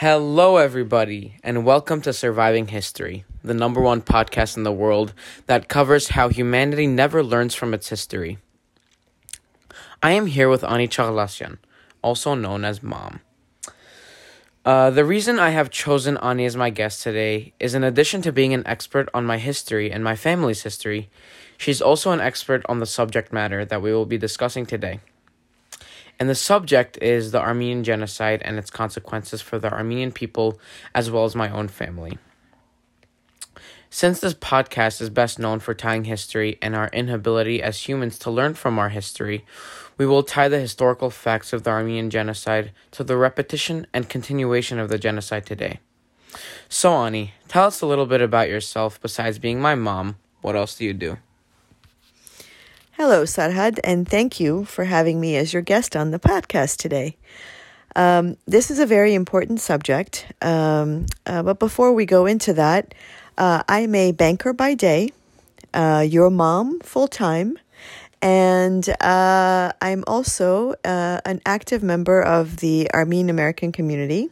Hello, everybody, and welcome to Surviving History, the number one podcast in the world that covers how humanity never learns from its history. I am here with Ani Tchaghlasian, also known as Mom. Uh, the reason I have chosen Ani as my guest today is in addition to being an expert on my history and my family's history, she's also an expert on the subject matter that we will be discussing today. And the subject is the Armenian genocide and its consequences for the Armenian people as well as my own family. Since this podcast is best known for tying history and our inability as humans to learn from our history, we will tie the historical facts of the Armenian genocide to the repetition and continuation of the genocide today. So, Ani, tell us a little bit about yourself besides being my mom. What else do you do? Hello, Sarhad, and thank you for having me as your guest on the podcast today. Um, this is a very important subject, um, uh, but before we go into that, uh, I'm a banker by day, uh, your mom full time, and uh, I'm also uh, an active member of the Armenian American community.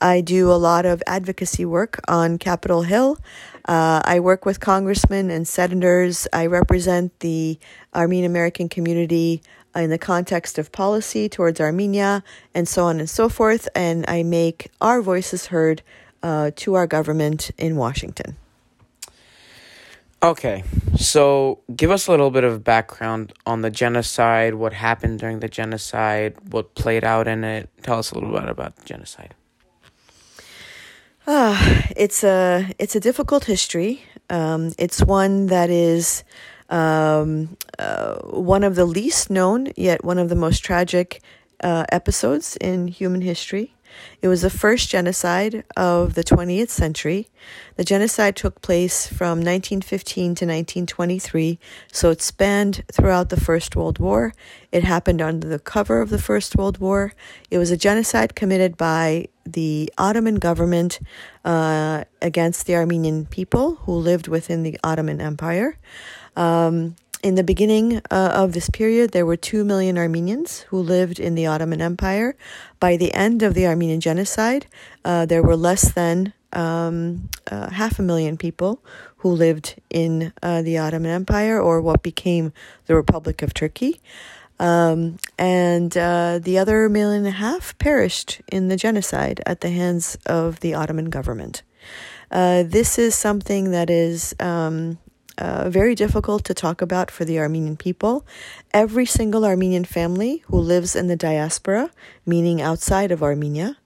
I do a lot of advocacy work on Capitol Hill. Uh, I work with congressmen and senators. I represent the Armenian American community in the context of policy towards Armenia and so on and so forth. And I make our voices heard uh, to our government in Washington. Okay, so give us a little bit of background on the genocide, what happened during the genocide, what played out in it. Tell us a little bit about the genocide. Uh, it's a it's a difficult history. Um, it's one that is um, uh, one of the least known, yet one of the most tragic uh, episodes in human history. It was the first genocide of the 20th century. The genocide took place from 1915 to 1923, so it spanned throughout the First World War. It happened under the cover of the First World War. It was a genocide committed by the Ottoman government uh, against the Armenian people who lived within the Ottoman Empire. Um, in the beginning uh, of this period, there were 2 million Armenians who lived in the Ottoman Empire. By the end of the Armenian genocide, uh, there were less than um, uh, half a million people who lived in uh, the Ottoman Empire or what became the Republic of Turkey. Um, and uh, the other million and a half perished in the genocide at the hands of the Ottoman government. Uh, this is something that is um, uh, very difficult to talk about for the Armenian people. Every single Armenian family who lives in the diaspora, meaning outside of Armenia,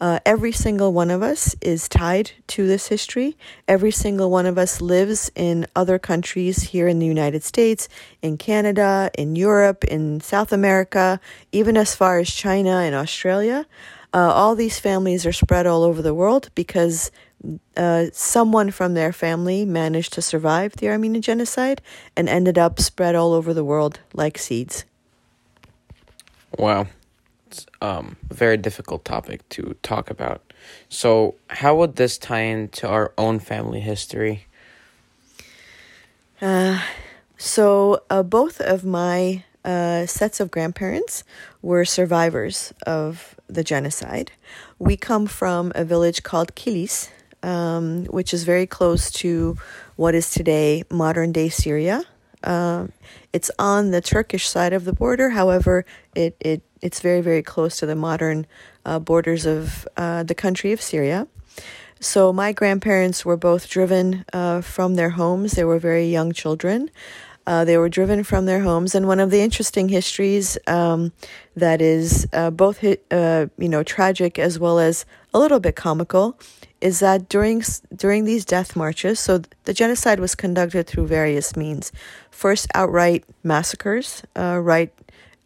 uh, every single one of us is tied to this history. Every single one of us lives in other countries here in the United States, in Canada, in Europe, in South America, even as far as China and Australia. Uh, all these families are spread all over the world because uh, someone from their family managed to survive the Armenian genocide and ended up spread all over the world like seeds. Wow. It's um, a very difficult topic to talk about. So, how would this tie into our own family history? Uh, so, uh, both of my uh, sets of grandparents were survivors of the genocide. We come from a village called Kilis, um, which is very close to what is today modern day Syria. Uh, it's on the Turkish side of the border. However, it, it it's very very close to the modern uh, borders of uh, the country of Syria. So my grandparents were both driven uh, from their homes. They were very young children. Uh, they were driven from their homes, and one of the interesting histories um, that is uh, both uh, you know tragic as well as a little bit comical is that during during these death marches, so the genocide was conducted through various means. First, outright massacres, uh, right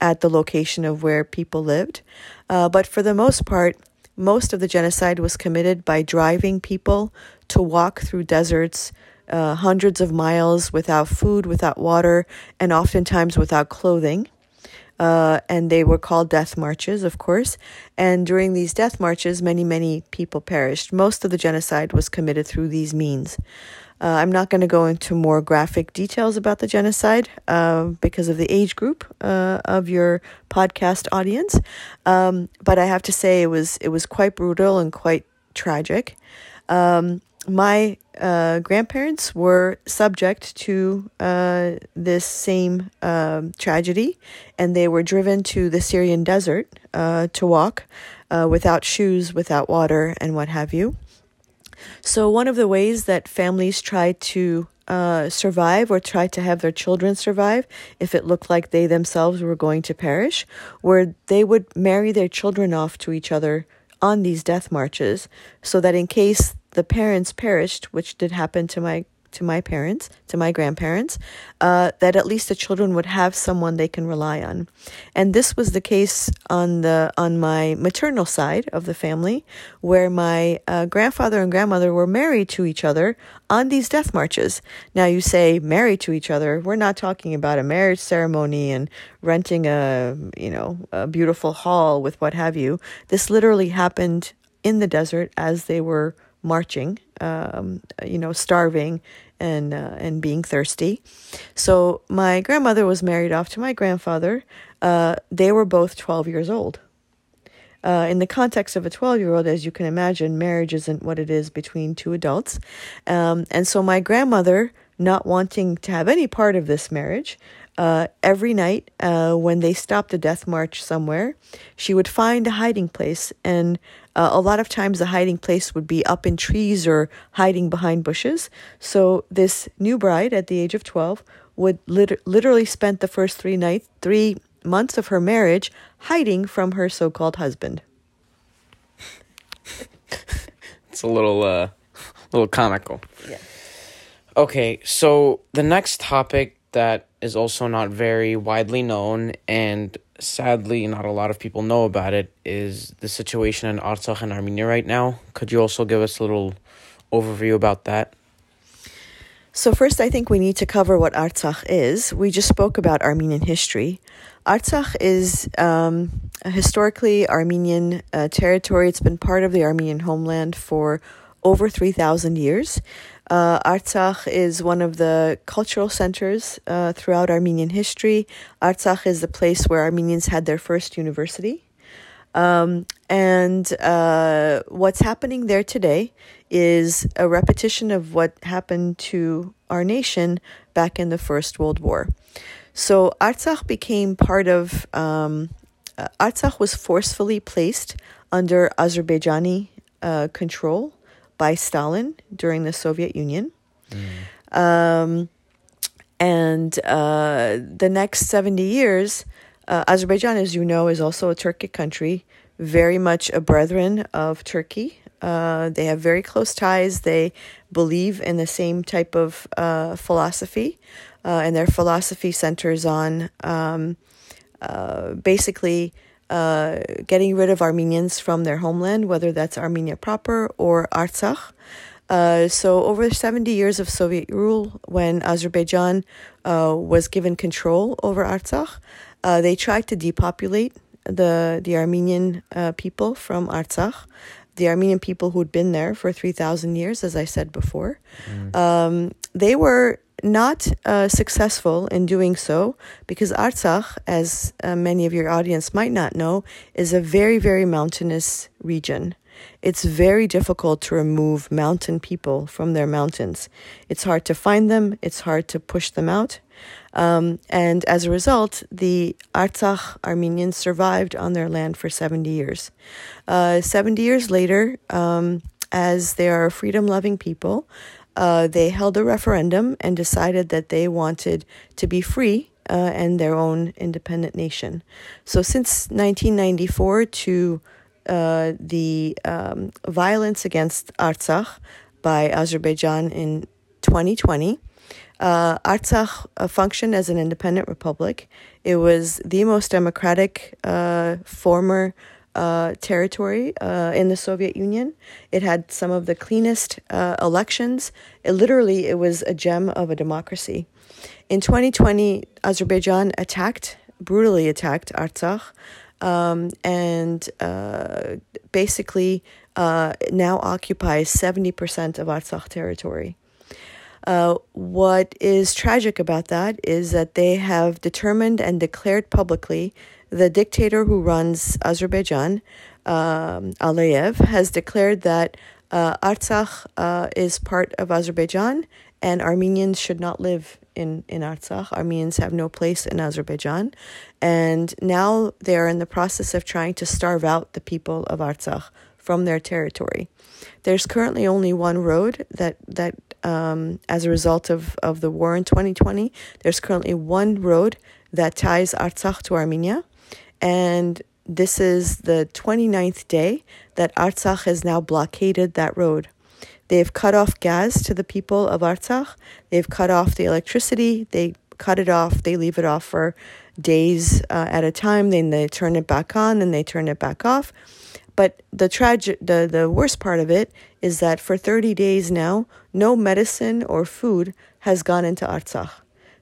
at the location of where people lived, uh, but for the most part, most of the genocide was committed by driving people to walk through deserts. Uh, hundreds of miles without food, without water, and oftentimes without clothing. uh, and they were called death marches, of course. And during these death marches, many, many people perished. Most of the genocide was committed through these means. Uh, I'm not going to go into more graphic details about the genocide uh, because of the age group uh, of your podcast audience, um, but I have to say it was it was quite brutal and quite tragic. Um, my uh, grandparents were subject to uh, this same um, tragedy, and they were driven to the Syrian desert uh, to walk uh, without shoes, without water, and what have you. So, one of the ways that families try to uh, survive or try to have their children survive if it looked like they themselves were going to perish, where they would marry their children off to each other on these death marches so that in case the parents perished, which did happen to my to my parents, to my grandparents, uh, that at least the children would have someone they can rely on. And this was the case on the on my maternal side of the family, where my uh, grandfather and grandmother were married to each other on these death marches. Now you say married to each other, we're not talking about a marriage ceremony and renting a you know a beautiful hall with what have you. This literally happened in the desert as they were marching, um, you know, starving and uh, and being thirsty. So my grandmother was married off to my grandfather. Uh, they were both twelve years old. Uh, in the context of a 12 year old, as you can imagine, marriage isn't what it is between two adults. Um, and so my grandmother, not wanting to have any part of this marriage, uh, every night uh, when they stopped a death march somewhere, she would find a hiding place and uh, a lot of times the hiding place would be up in trees or hiding behind bushes. So this new bride at the age of 12 would lit- literally spend the first three nights, three months of her marriage hiding from her so-called husband. it's a little uh little comical. Yeah. Okay, so the next topic that is also not very widely known and sadly not a lot of people know about it is the situation in Artsakh and Armenia right now. Could you also give us a little overview about that? So first I think we need to cover what Artsakh is. We just spoke about Armenian history. Artsakh is um, a historically Armenian uh, territory. It's been part of the Armenian homeland for over 3,000 years. Uh, Artsakh is one of the cultural centers uh, throughout Armenian history. Artsakh is the place where Armenians had their first university. Um, and uh, what's happening there today is a repetition of what happened to our nation back in the First World War. So Artsakh became part of, um, uh, Artsakh was forcefully placed under Azerbaijani uh, control by Stalin during the Soviet Union. Mm. Um, and uh, the next 70 years, uh, Azerbaijan, as you know, is also a Turkic country, very much a brethren of Turkey. Uh, they have very close ties. They believe in the same type of uh, philosophy, uh, and their philosophy centers on um, uh, basically uh, getting rid of Armenians from their homeland, whether that's Armenia proper or Artsakh. Uh, so, over 70 years of Soviet rule, when Azerbaijan uh, was given control over Artsakh, uh, they tried to depopulate the, the Armenian uh, people from Artsakh, the Armenian people who'd been there for 3,000 years, as I said before. Mm. Um, they were not uh, successful in doing so because Artsakh, as uh, many of your audience might not know, is a very, very mountainous region. It's very difficult to remove mountain people from their mountains. It's hard to find them, it's hard to push them out. Um, and as a result, the Artsakh Armenians survived on their land for 70 years. Uh, 70 years later, um, as they are freedom loving people, uh, they held a referendum and decided that they wanted to be free uh, and their own independent nation. So, since 1994, to uh, the um, violence against Artsakh by Azerbaijan in 2020, uh, Artsakh uh, functioned as an independent republic. It was the most democratic uh, former uh, territory uh, in the Soviet Union. It had some of the cleanest uh, elections. It literally, it was a gem of a democracy. In 2020, Azerbaijan attacked brutally attacked Artsakh um, and uh, basically uh, now occupies 70% of Artsakh territory. Uh, what is tragic about that is that they have determined and declared publicly the dictator who runs Azerbaijan, um, Aliyev, has declared that uh, Artsakh uh, is part of Azerbaijan and Armenians should not live in, in Artsakh. Armenians have no place in Azerbaijan. And now they are in the process of trying to starve out the people of Artsakh from their territory. There's currently only one road that, that um, as a result of, of the war in 2020, there's currently one road that ties Artsakh to Armenia. And this is the 29th day that Artsakh has now blockaded that road. They've cut off gas to the people of Artsakh. They've cut off the electricity. They cut it off. They leave it off for days uh, at a time. Then they turn it back on and they turn it back off. But the tragic, the, the worst part of it is that for 30 days now, no medicine or food has gone into Artsakh.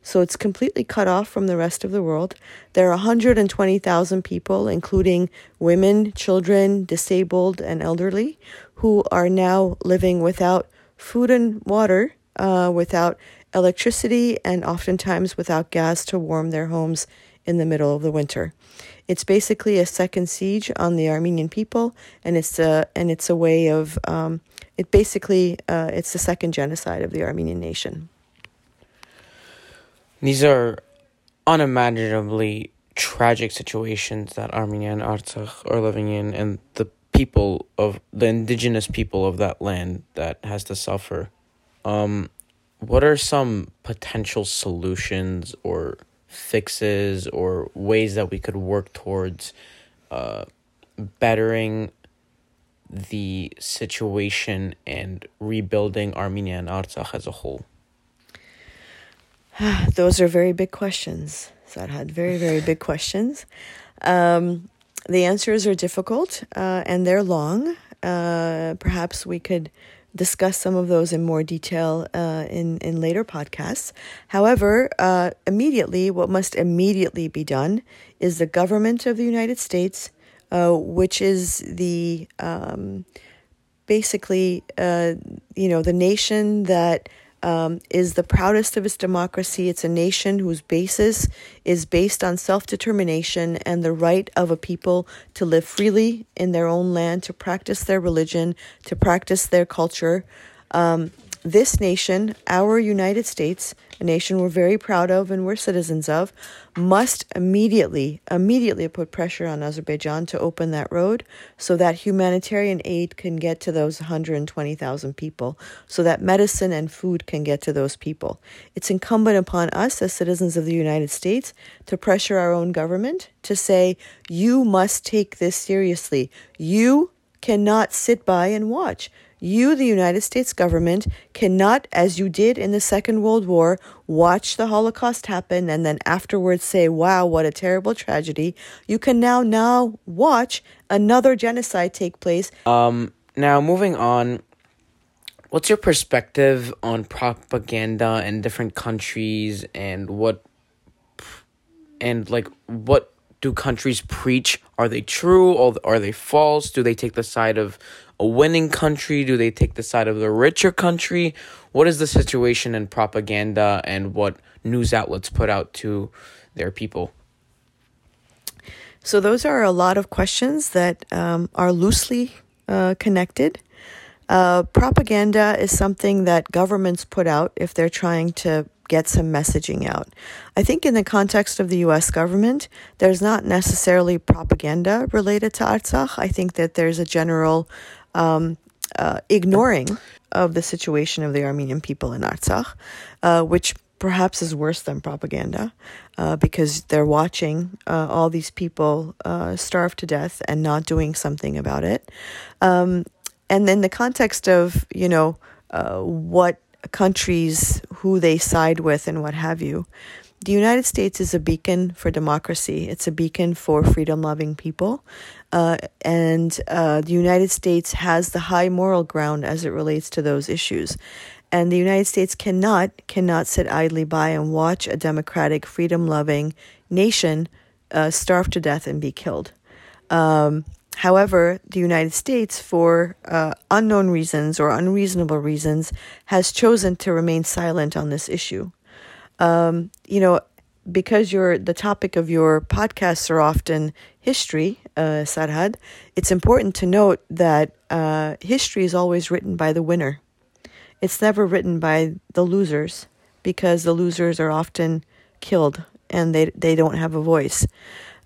So it's completely cut off from the rest of the world. There are 120,000 people, including women, children, disabled, and elderly, who are now living without food and water, uh, without electricity, and oftentimes without gas to warm their homes in the middle of the winter. It's basically a second siege on the Armenian people, and it's a and it's a way of um, it basically uh, it's the second genocide of the Armenian nation. These are unimaginably tragic situations that Armenia and Artsakh are living in, and the people of the indigenous people of that land that has to suffer. Um, what are some potential solutions or fixes or ways that we could work towards uh, bettering the situation and rebuilding Armenia and Artsakh as a whole? Those are very big questions. Sarhad, very, very big questions. Um, the answers are difficult uh, and they're long. Uh, perhaps we could discuss some of those in more detail uh, in, in later podcasts. However, uh, immediately, what must immediately be done is the government of the United States, uh, which is the um, basically, uh, you know, the nation that um, is the proudest of its democracy. It's a nation whose basis is based on self determination and the right of a people to live freely in their own land, to practice their religion, to practice their culture. Um, this nation, our United States, a nation we're very proud of and we're citizens of, must immediately, immediately put pressure on Azerbaijan to open that road so that humanitarian aid can get to those 120,000 people, so that medicine and food can get to those people. It's incumbent upon us as citizens of the United States to pressure our own government to say, you must take this seriously. You cannot sit by and watch. You, the United States government, cannot, as you did in the Second World War, watch the Holocaust happen and then afterwards say, wow, what a terrible tragedy. You can now now watch another genocide take place. Um, now moving on, what's your perspective on propaganda in different countries and what and like what do countries preach? Are they true or are they false? Do they take the side of a winning country? Do they take the side of the richer country? What is the situation in propaganda and what news outlets put out to their people? So, those are a lot of questions that um, are loosely uh, connected. Uh, propaganda is something that governments put out if they're trying to get some messaging out. I think in the context of the US government, there's not necessarily propaganda related to Artsakh. I think that there's a general um, uh, ignoring of the situation of the Armenian people in Artsakh, uh, which perhaps is worse than propaganda uh, because they're watching uh, all these people uh, starve to death and not doing something about it. Um, and then the context of, you know, uh, what countries, who they side with, and what have you. The United States is a beacon for democracy. It's a beacon for freedom loving people. Uh, and uh, the United States has the high moral ground as it relates to those issues. And the United States cannot cannot sit idly by and watch a democratic, freedom loving nation uh, starve to death and be killed. Um, however, the United States, for uh, unknown reasons or unreasonable reasons, has chosen to remain silent on this issue. Um, you know, because your the topic of your podcasts are often history, uh, Sarhad, it's important to note that uh, history is always written by the winner. It's never written by the losers because the losers are often killed and they they don't have a voice.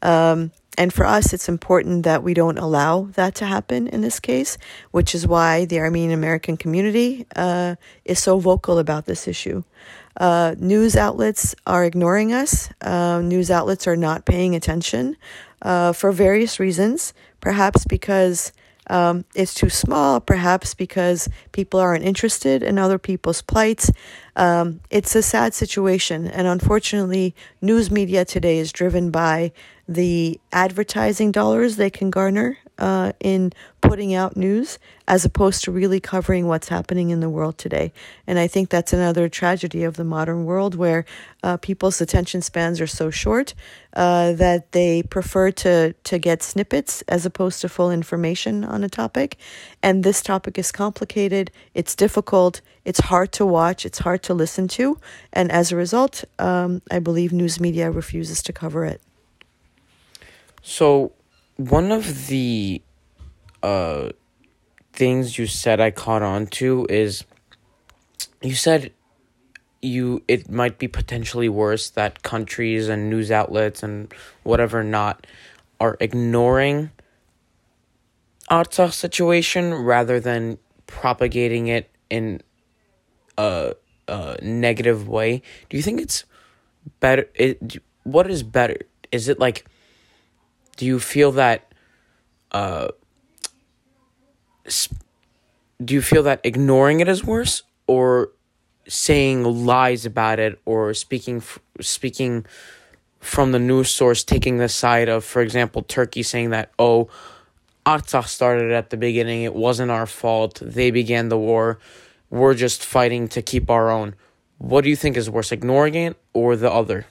Um, and for us, it's important that we don't allow that to happen in this case, which is why the Armenian American community uh, is so vocal about this issue. Uh, news outlets are ignoring us. Uh, news outlets are not paying attention uh, for various reasons. Perhaps because um, it's too small, perhaps because people aren't interested in other people's plights. Um, it's a sad situation, and unfortunately, news media today is driven by the advertising dollars they can garner uh, in putting out news as opposed to really covering what's happening in the world today. And I think that's another tragedy of the modern world where uh, people's attention spans are so short uh, that they prefer to, to get snippets as opposed to full information on a topic. And this topic is complicated, it's difficult, it's hard to watch, it's hard to listen to. And as a result, um, I believe news media refuses to cover it. So, one of the uh, things you said I caught on to is you said you it might be potentially worse that countries and news outlets and whatever not are ignoring Artsakh situation rather than propagating it in a, a negative way. Do you think it's better? It, what is better? Is it like, do you feel that uh, do you feel that ignoring it is worse or saying lies about it or speaking speaking from the news source taking the side of for example Turkey saying that oh Artsakh started at the beginning. It wasn't our fault. They began the war. We're just fighting to keep our own. What do you think is worse ignoring it or the other?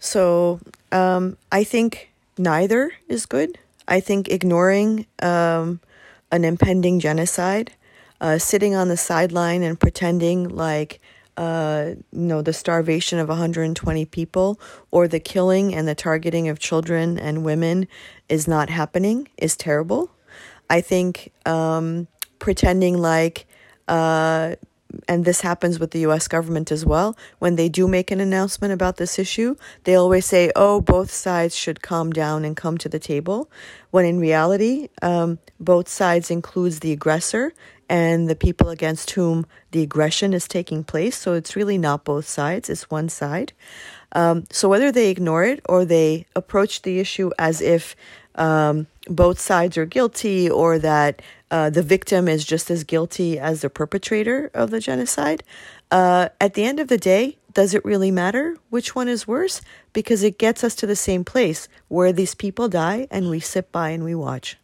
So um, I think neither is good. I think ignoring um, an impending genocide, uh, sitting on the sideline and pretending like uh, you know the starvation of 120 people or the killing and the targeting of children and women is not happening is terrible. I think um, pretending like uh, and this happens with the US government as well, when they do make an announcement about this issue, they always say, oh, both sides should calm down and come to the table. When in reality, um, both sides includes the aggressor and the people against whom the aggression is taking place. So it's really not both sides, it's one side. Um, so whether they ignore it or they approach the issue as if um, both sides are guilty or that uh, the victim is just as guilty as the perpetrator of the genocide. Uh, at the end of the day, does it really matter which one is worse? Because it gets us to the same place where these people die and we sit by and we watch.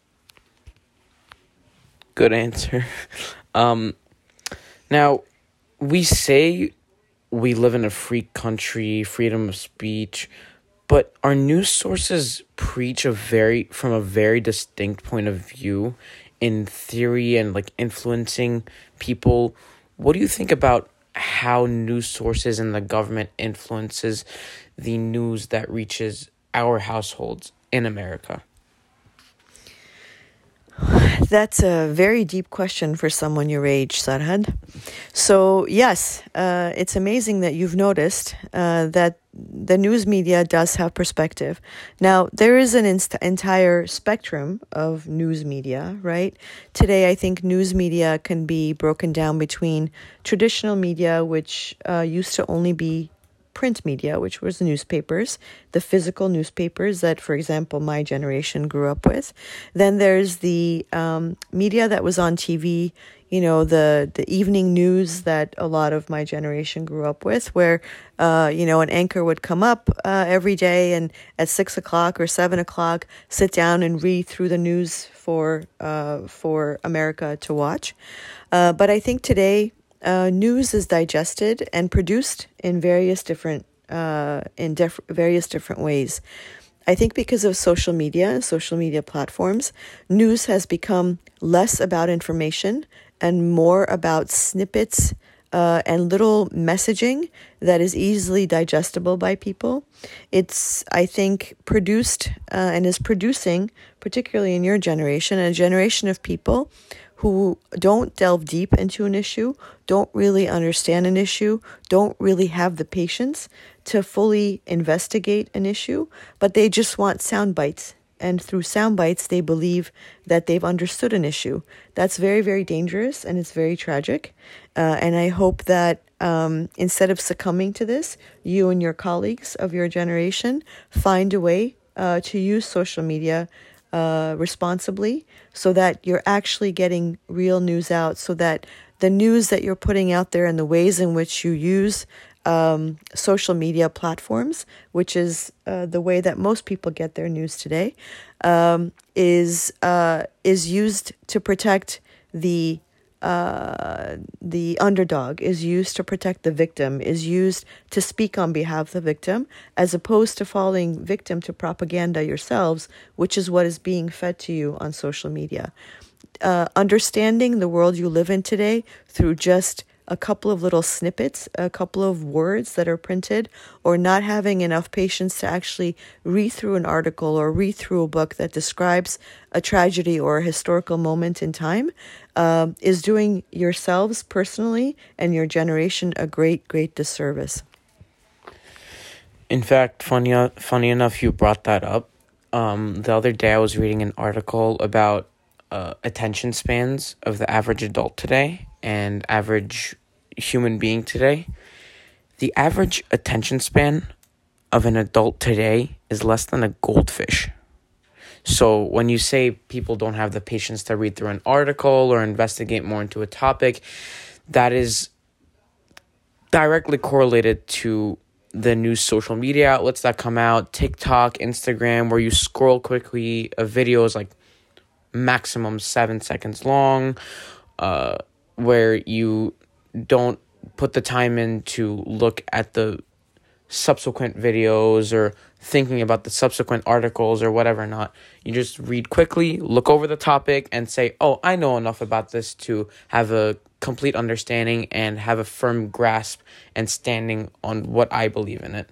Good answer. Um, now, we say we live in a free country, freedom of speech, but our news sources preach a very from a very distinct point of view in theory and like influencing people. What do you think about how news sources and the government influences the news that reaches our households in America? That's a very deep question for someone your age, Sarhad. So, yes, uh, it's amazing that you've noticed uh, that the news media does have perspective. Now, there is an inst- entire spectrum of news media, right? Today, I think news media can be broken down between traditional media, which uh, used to only be print media, which was newspapers, the physical newspapers that, for example, my generation grew up with. Then there's the um, media that was on TV, you know, the, the evening news that a lot of my generation grew up with, where, uh, you know, an anchor would come up uh, every day and at six o'clock or seven o'clock sit down and read through the news for, uh, for America to watch. Uh, but I think today, uh, news is digested and produced in various different uh, in diff- various different ways. I think because of social media and social media platforms, news has become less about information and more about snippets uh, and little messaging that is easily digestible by people. It's, I think, produced uh, and is producing, particularly in your generation, a generation of people who don't delve deep into an issue, don't really understand an issue, don't really have the patience to fully investigate an issue, but they just want sound bites. And through sound bites, they believe that they've understood an issue. That's very, very dangerous and it's very tragic. Uh, and I hope that um, instead of succumbing to this, you and your colleagues of your generation find a way uh, to use social media uh, responsibly so that you're actually getting real news out, so that the news that you're putting out there and the ways in which you use um, social media platforms, which is uh, the way that most people get their news today, um, is uh, is used to protect the uh, the underdog is used to protect the victim, is used to speak on behalf of the victim, as opposed to falling victim to propaganda yourselves, which is what is being fed to you on social media. Uh, understanding the world you live in today through just a couple of little snippets, a couple of words that are printed, or not having enough patience to actually read through an article or read through a book that describes a tragedy or a historical moment in time, uh, is doing yourselves personally and your generation a great, great disservice. In fact, funny, funny enough, you brought that up. Um, the other day, I was reading an article about uh, attention spans of the average adult today and average human being today. The average attention span of an adult today is less than a goldfish. So when you say people don't have the patience to read through an article or investigate more into a topic, that is directly correlated to the new social media outlets that come out TikTok, Instagram, where you scroll quickly. A video is like maximum seven seconds long, uh, where you don't put the time in to look at the subsequent videos or thinking about the subsequent articles or whatever not. You just read quickly, look over the topic, and say, Oh, I know enough about this to have a complete understanding and have a firm grasp and standing on what I believe in it.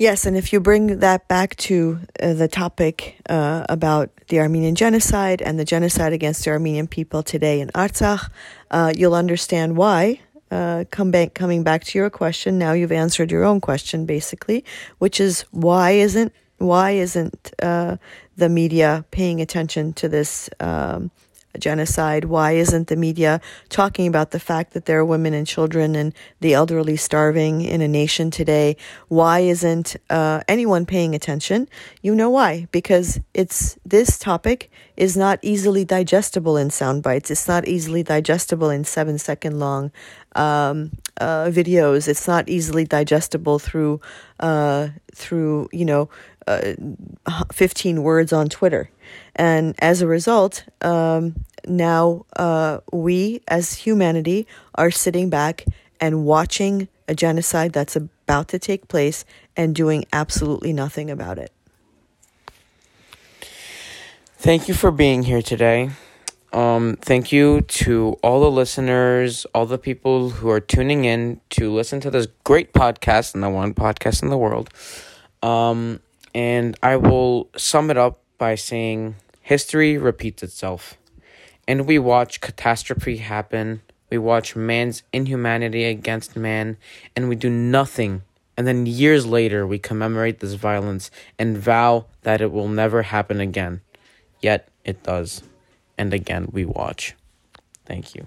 Yes, and if you bring that back to uh, the topic uh, about the Armenian genocide and the genocide against the Armenian people today in Artsakh, uh, you'll understand why. Uh, come back, coming back to your question, now you've answered your own question basically, which is why isn't why isn't uh, the media paying attention to this um, genocide? Why isn't the media talking about the fact that there are women and children and the elderly starving in a nation today? Why isn't uh, anyone paying attention? You know why? Because it's this topic is not easily digestible in sound bites. It's not easily digestible in seven second long um, uh, videos. It's not easily digestible through uh, through you know uh, 15 words on Twitter. And as a result, um, now uh, we as humanity are sitting back and watching a genocide that's about to take place and doing absolutely nothing about it. Thank you for being here today. Um, thank you to all the listeners, all the people who are tuning in to listen to this great podcast and the one podcast in the world. Um, and I will sum it up by saying history repeats itself. And we watch catastrophe happen. We watch man's inhumanity against man, and we do nothing. And then years later, we commemorate this violence and vow that it will never happen again. Yet it does. And again, we watch. Thank you.